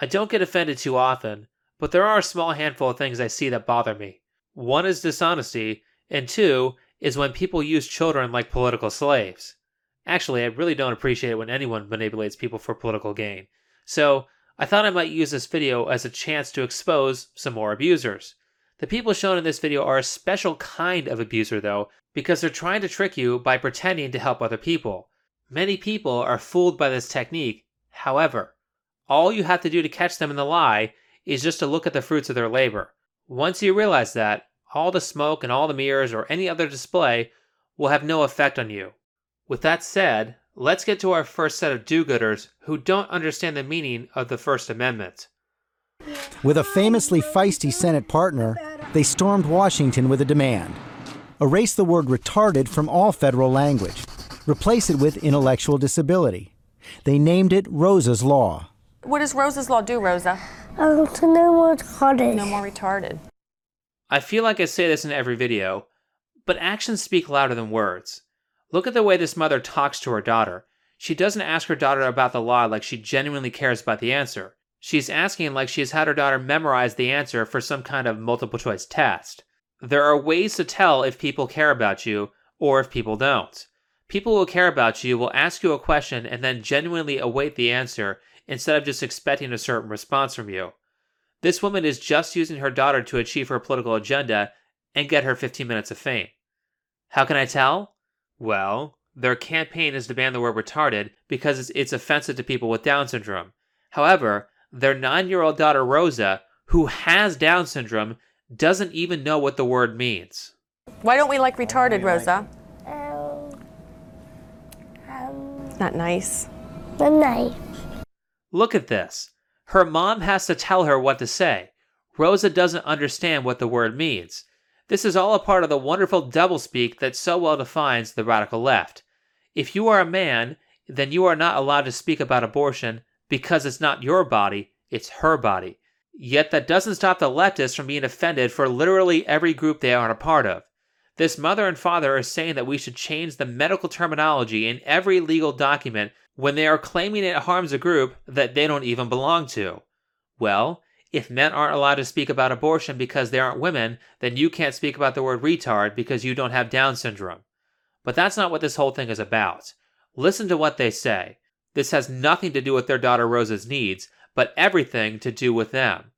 I don't get offended too often, but there are a small handful of things I see that bother me. One is dishonesty, and two is when people use children like political slaves. Actually, I really don't appreciate it when anyone manipulates people for political gain. So, I thought I might use this video as a chance to expose some more abusers. The people shown in this video are a special kind of abuser, though, because they're trying to trick you by pretending to help other people. Many people are fooled by this technique, however. All you have to do to catch them in the lie is just to look at the fruits of their labor. Once you realize that, all the smoke and all the mirrors or any other display will have no effect on you. With that said, let's get to our first set of do gooders who don't understand the meaning of the First Amendment. With a famously feisty Senate partner, they stormed Washington with a demand erase the word retarded from all federal language, replace it with intellectual disability. They named it Rosa's Law. What does Rosa's Law do, Rosa? Um, to no more retarded. No more retarded. I feel like I say this in every video, but actions speak louder than words. Look at the way this mother talks to her daughter. She doesn't ask her daughter about the law like she genuinely cares about the answer. She's asking like she has had her daughter memorize the answer for some kind of multiple choice test. There are ways to tell if people care about you or if people don't. People who care about you will ask you a question and then genuinely await the answer instead of just expecting a certain response from you. This woman is just using her daughter to achieve her political agenda and get her 15 minutes of fame. How can I tell? Well, their campaign is to ban the word retarded because it's offensive to people with Down syndrome. However, their nine year old daughter Rosa, who has Down syndrome, doesn't even know what the word means. Why don't we like retarded, Rosa? Um, um, Not nice. the knife. Look at this. Her mom has to tell her what to say. Rosa doesn't understand what the word means. This is all a part of the wonderful doublespeak that so well defines the radical left. If you are a man, then you are not allowed to speak about abortion because it's not your body, it's her body. Yet that doesn't stop the leftists from being offended for literally every group they aren't a part of. This mother and father are saying that we should change the medical terminology in every legal document when they are claiming it harms a group that they don't even belong to. Well, if men aren't allowed to speak about abortion because they aren't women, then you can't speak about the word retard because you don't have Down syndrome. But that's not what this whole thing is about. Listen to what they say. This has nothing to do with their daughter Rosa's needs, but everything to do with them.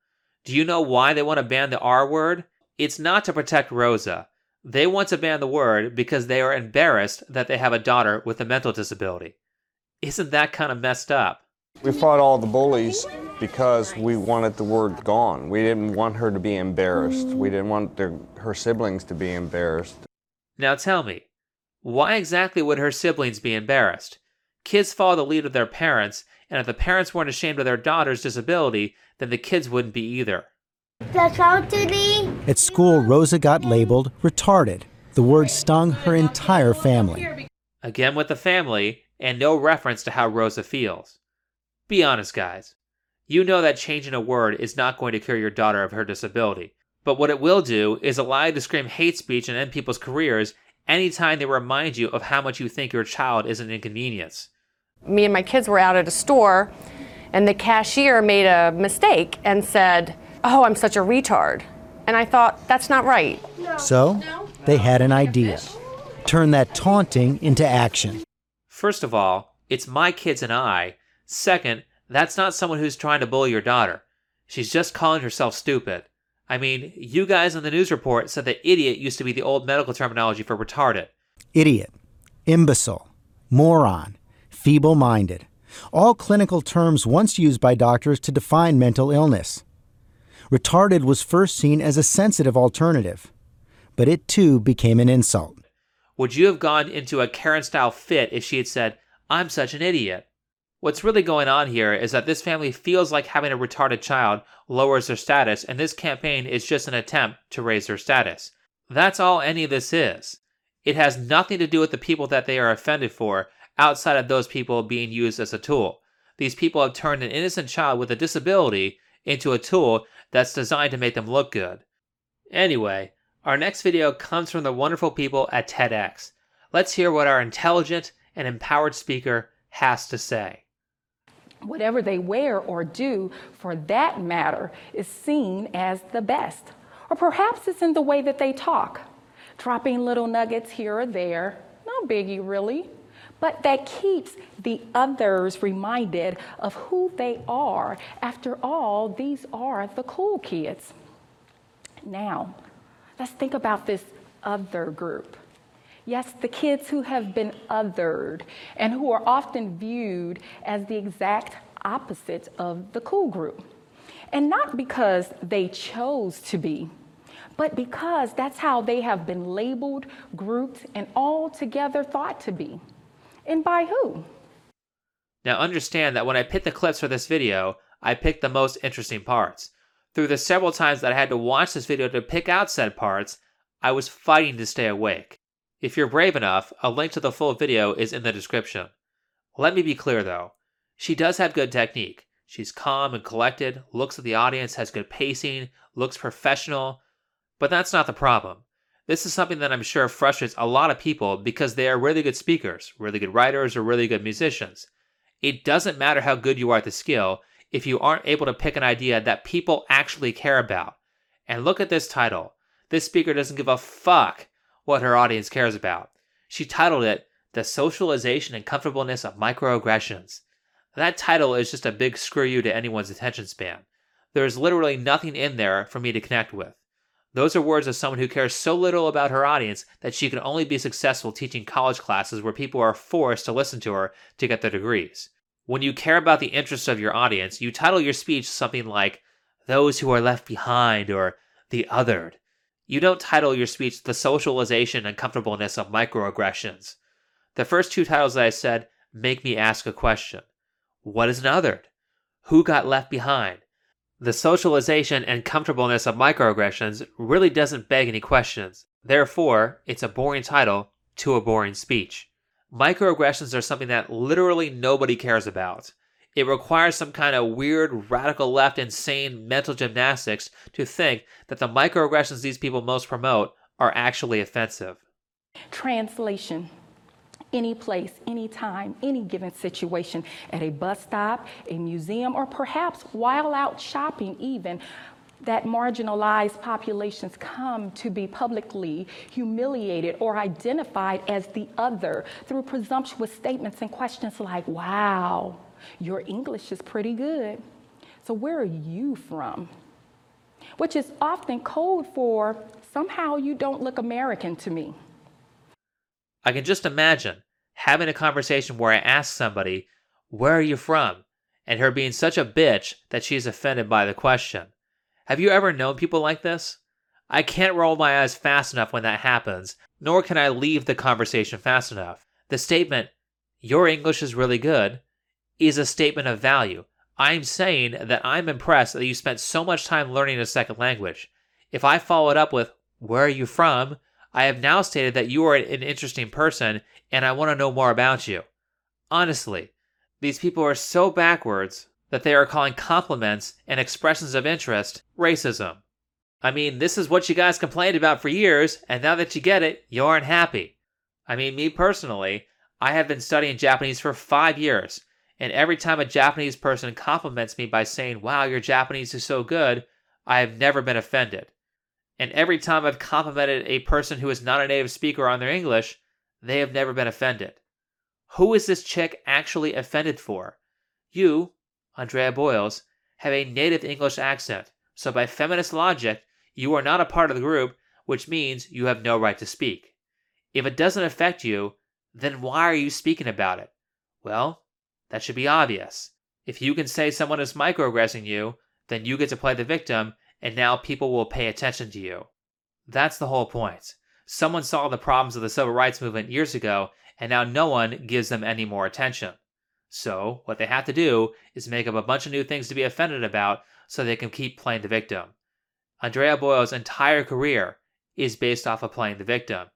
Do you know why they want to ban the R word? It's not to protect Rosa. They want to ban the word because they are embarrassed that they have a daughter with a mental disability. Isn't that kind of messed up? We fought all the bullies because we wanted the word gone. We didn't want her to be embarrassed. We didn't want their, her siblings to be embarrassed. Now tell me, why exactly would her siblings be embarrassed? Kids follow the lead of their parents, and if the parents weren't ashamed of their daughter's disability, then the kids wouldn't be either. The country. At school, Rosa got labeled retarded. The word stung her entire family. Again with the family, and no reference to how Rosa feels. Be honest, guys. You know that changing a word is not going to cure your daughter of her disability. But what it will do is allow you to scream hate speech and end people's careers anytime they remind you of how much you think your child is an inconvenience. Me and my kids were out at a store, and the cashier made a mistake and said, Oh, I'm such a retard. And I thought, that's not right. So, they had an idea. Turn that taunting into action. First of all, it's my kids and I. Second, that's not someone who's trying to bully your daughter. She's just calling herself stupid. I mean, you guys in the news report said that idiot used to be the old medical terminology for retarded. Idiot, imbecile, moron, feeble minded. All clinical terms once used by doctors to define mental illness. Retarded was first seen as a sensitive alternative, but it too became an insult. Would you have gone into a Karen style fit if she had said, I'm such an idiot? What's really going on here is that this family feels like having a retarded child lowers their status, and this campaign is just an attempt to raise their status. That's all any of this is. It has nothing to do with the people that they are offended for, outside of those people being used as a tool. These people have turned an innocent child with a disability into a tool that's designed to make them look good. Anyway, our next video comes from the wonderful people at TEDx. Let's hear what our intelligent and empowered speaker has to say. Whatever they wear or do, for that matter, is seen as the best. Or perhaps it's in the way that they talk, dropping little nuggets here or there. No biggie, really. But that keeps the others reminded of who they are. After all, these are the cool kids. Now, let's think about this other group. Yes, the kids who have been othered and who are often viewed as the exact opposite of the cool group. And not because they chose to be, but because that's how they have been labeled, grouped, and altogether thought to be. And by who? Now understand that when I picked the clips for this video, I picked the most interesting parts. Through the several times that I had to watch this video to pick out said parts, I was fighting to stay awake. If you're brave enough, a link to the full video is in the description. Let me be clear though. She does have good technique. She's calm and collected, looks at the audience, has good pacing, looks professional. But that's not the problem. This is something that I'm sure frustrates a lot of people because they are really good speakers, really good writers, or really good musicians. It doesn't matter how good you are at the skill if you aren't able to pick an idea that people actually care about. And look at this title. This speaker doesn't give a fuck what her audience cares about. She titled it The Socialization and Comfortableness of Microaggressions. That title is just a big screw you to anyone's attention span. There is literally nothing in there for me to connect with. Those are words of someone who cares so little about her audience that she can only be successful teaching college classes where people are forced to listen to her to get their degrees. When you care about the interests of your audience, you title your speech something like Those Who Are Left Behind or The Othered. You don't title your speech The Socialization and Comfortableness of Microaggressions. The first two titles that I said make me ask a question What is an othered? Who got left behind? The socialization and comfortableness of microaggressions really doesn't beg any questions. Therefore, it's a boring title to a boring speech. Microaggressions are something that literally nobody cares about. It requires some kind of weird, radical left, insane mental gymnastics to think that the microaggressions these people most promote are actually offensive. Translation any place, any time, any given situation, at a bus stop, a museum, or perhaps while out shopping, even. That marginalized populations come to be publicly humiliated or identified as the other through presumptuous statements and questions like, wow, your English is pretty good. So, where are you from? Which is often code for somehow you don't look American to me. I can just imagine having a conversation where I ask somebody, Where are you from? and her being such a bitch that she's offended by the question. Have you ever known people like this? I can't roll my eyes fast enough when that happens, nor can I leave the conversation fast enough. The statement, Your English is really good, is a statement of value. I'm saying that I'm impressed that you spent so much time learning a second language. If I follow it up with, Where are you from? I have now stated that you are an interesting person and I want to know more about you. Honestly, these people are so backwards that they are calling compliments and expressions of interest racism. I mean, this is what you guys complained about for years, and now that you get it, you aren't happy. I mean, me personally, I have been studying Japanese for five years, and every time a Japanese person compliments me by saying, Wow, your Japanese is so good, I have never been offended. And every time I've complimented a person who is not a native speaker on their English, they have never been offended. Who is this chick actually offended for? You, Andrea Boyles, have a native English accent, so by feminist logic, you are not a part of the group, which means you have no right to speak. If it doesn't affect you, then why are you speaking about it? Well, that should be obvious. If you can say someone is microaggressing you, then you get to play the victim, and now people will pay attention to you. That's the whole point. Someone saw the problems of the civil rights movement years ago, and now no one gives them any more attention. So, what they have to do is make up a bunch of new things to be offended about so they can keep playing the victim. Andrea Boyle's entire career is based off of playing the victim.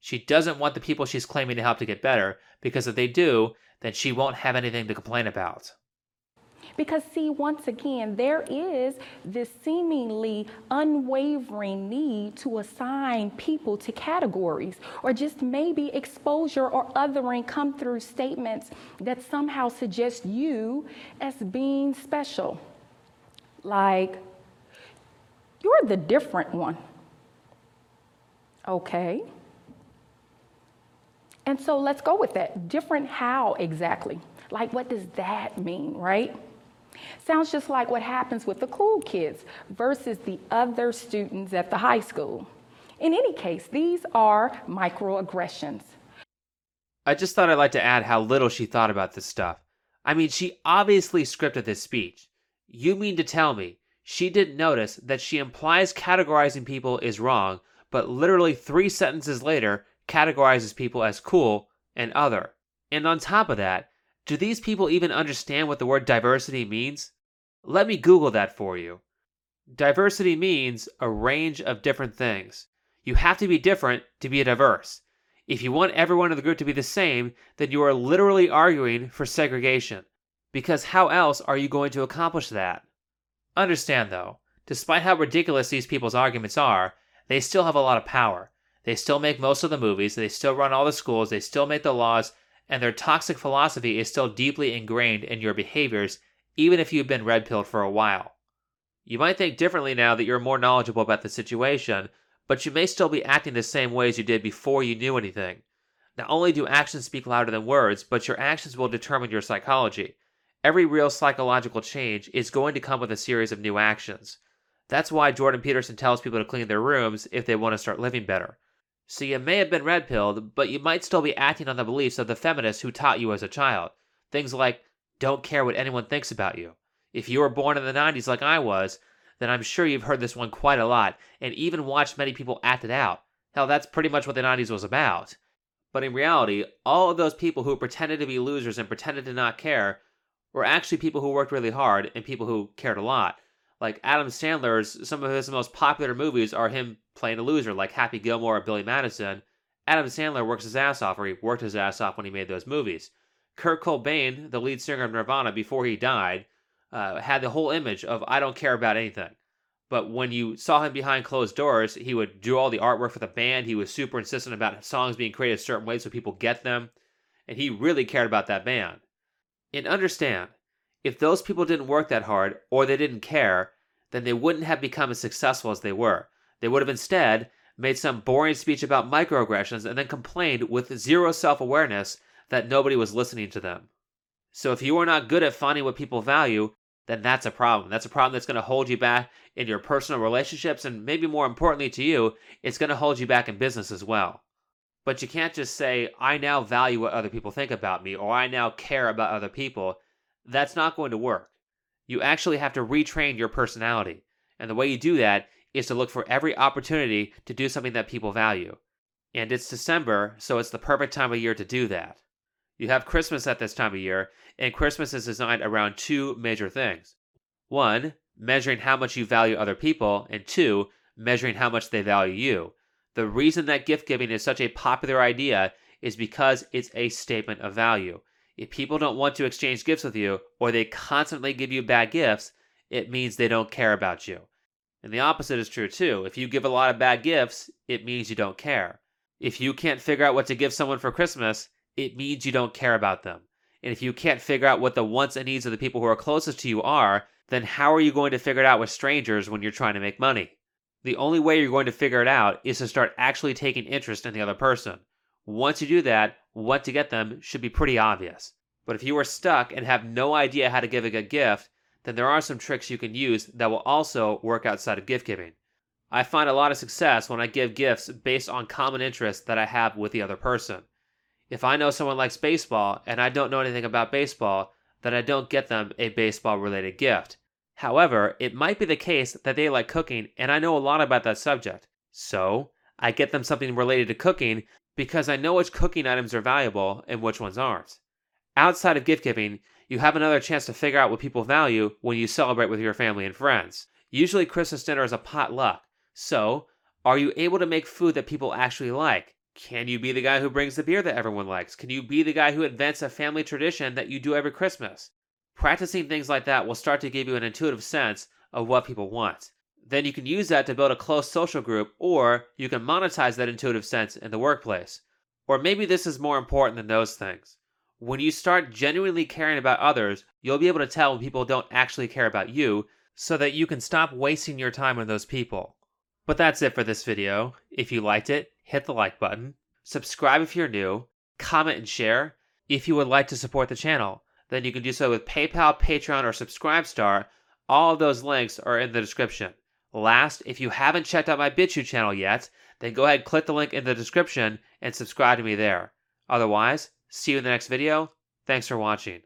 She doesn't want the people she's claiming to help to get better because if they do, then she won't have anything to complain about. Because, see, once again, there is this seemingly unwavering need to assign people to categories, or just maybe exposure or othering come through statements that somehow suggest you as being special. Like, you're the different one. Okay. And so let's go with that. Different how exactly? Like, what does that mean, right? Sounds just like what happens with the cool kids versus the other students at the high school. In any case, these are microaggressions. I just thought I'd like to add how little she thought about this stuff. I mean, she obviously scripted this speech. You mean to tell me she didn't notice that she implies categorizing people is wrong, but literally three sentences later categorizes people as cool and other? And on top of that, do these people even understand what the word diversity means? Let me Google that for you. Diversity means a range of different things. You have to be different to be diverse. If you want everyone in the group to be the same, then you are literally arguing for segregation. Because how else are you going to accomplish that? Understand, though, despite how ridiculous these people's arguments are, they still have a lot of power. They still make most of the movies, they still run all the schools, they still make the laws, and their toxic philosophy is still deeply ingrained in your behaviors, even if you've been red pilled for a while. You might think differently now that you're more knowledgeable about the situation, but you may still be acting the same way as you did before you knew anything. Not only do actions speak louder than words, but your actions will determine your psychology. Every real psychological change is going to come with a series of new actions. That's why Jordan Peterson tells people to clean their rooms if they want to start living better. So you may have been red pilled, but you might still be acting on the beliefs of the feminists who taught you as a child. Things like, don't care what anyone thinks about you. If you were born in the 90s like I was, then I'm sure you've heard this one quite a lot, and even watched many people act it out. Hell, that's pretty much what the 90s was about. But in reality, all of those people who pretended to be losers and pretended to not care were actually people who worked really hard and people who cared a lot. Like Adam Sandler's, some of his most popular movies are him playing a loser like Happy Gilmore or Billy Madison, Adam Sandler works his ass off, or he worked his ass off when he made those movies. Kurt Cobain, the lead singer of Nirvana, before he died, uh, had the whole image of I don't care about anything. But when you saw him behind closed doors, he would do all the artwork for the band. He was super insistent about songs being created a certain way so people get them. And he really cared about that band. And understand, if those people didn't work that hard or they didn't care, then they wouldn't have become as successful as they were. They would have instead made some boring speech about microaggressions and then complained with zero self awareness that nobody was listening to them. So if you are not good at finding what people value, then that's a problem. That's a problem that's going to hold you back in your personal relationships, and maybe more importantly to you, it's going to hold you back in business as well. But you can't just say, I now value what other people think about me, or I now care about other people. That's not going to work. You actually have to retrain your personality. And the way you do that is to look for every opportunity to do something that people value. And it's December, so it's the perfect time of year to do that. You have Christmas at this time of year, and Christmas is designed around two major things. One, measuring how much you value other people, and two, measuring how much they value you. The reason that gift giving is such a popular idea is because it's a statement of value. If people don't want to exchange gifts with you, or they constantly give you bad gifts, it means they don't care about you. And the opposite is true too. If you give a lot of bad gifts, it means you don't care. If you can't figure out what to give someone for Christmas, it means you don't care about them. And if you can't figure out what the wants and needs of the people who are closest to you are, then how are you going to figure it out with strangers when you're trying to make money? The only way you're going to figure it out is to start actually taking interest in the other person. Once you do that, what to get them should be pretty obvious. But if you are stuck and have no idea how to give a good gift, then there are some tricks you can use that will also work outside of gift giving. I find a lot of success when I give gifts based on common interests that I have with the other person. If I know someone likes baseball and I don't know anything about baseball, then I don't get them a baseball related gift. However, it might be the case that they like cooking and I know a lot about that subject. So, I get them something related to cooking because I know which cooking items are valuable and which ones aren't. Outside of gift giving, you have another chance to figure out what people value when you celebrate with your family and friends. Usually, Christmas dinner is a potluck. So, are you able to make food that people actually like? Can you be the guy who brings the beer that everyone likes? Can you be the guy who invents a family tradition that you do every Christmas? Practicing things like that will start to give you an intuitive sense of what people want. Then you can use that to build a close social group, or you can monetize that intuitive sense in the workplace. Or maybe this is more important than those things. When you start genuinely caring about others, you'll be able to tell when people don't actually care about you so that you can stop wasting your time on those people. But that's it for this video. If you liked it, hit the like button, subscribe if you're new, comment and share. If you would like to support the channel, then you can do so with PayPal, Patreon, or Subscribestar. All of those links are in the description. Last, if you haven't checked out my BitChute channel yet, then go ahead, click the link in the description, and subscribe to me there. Otherwise, see you in the next video. Thanks for watching.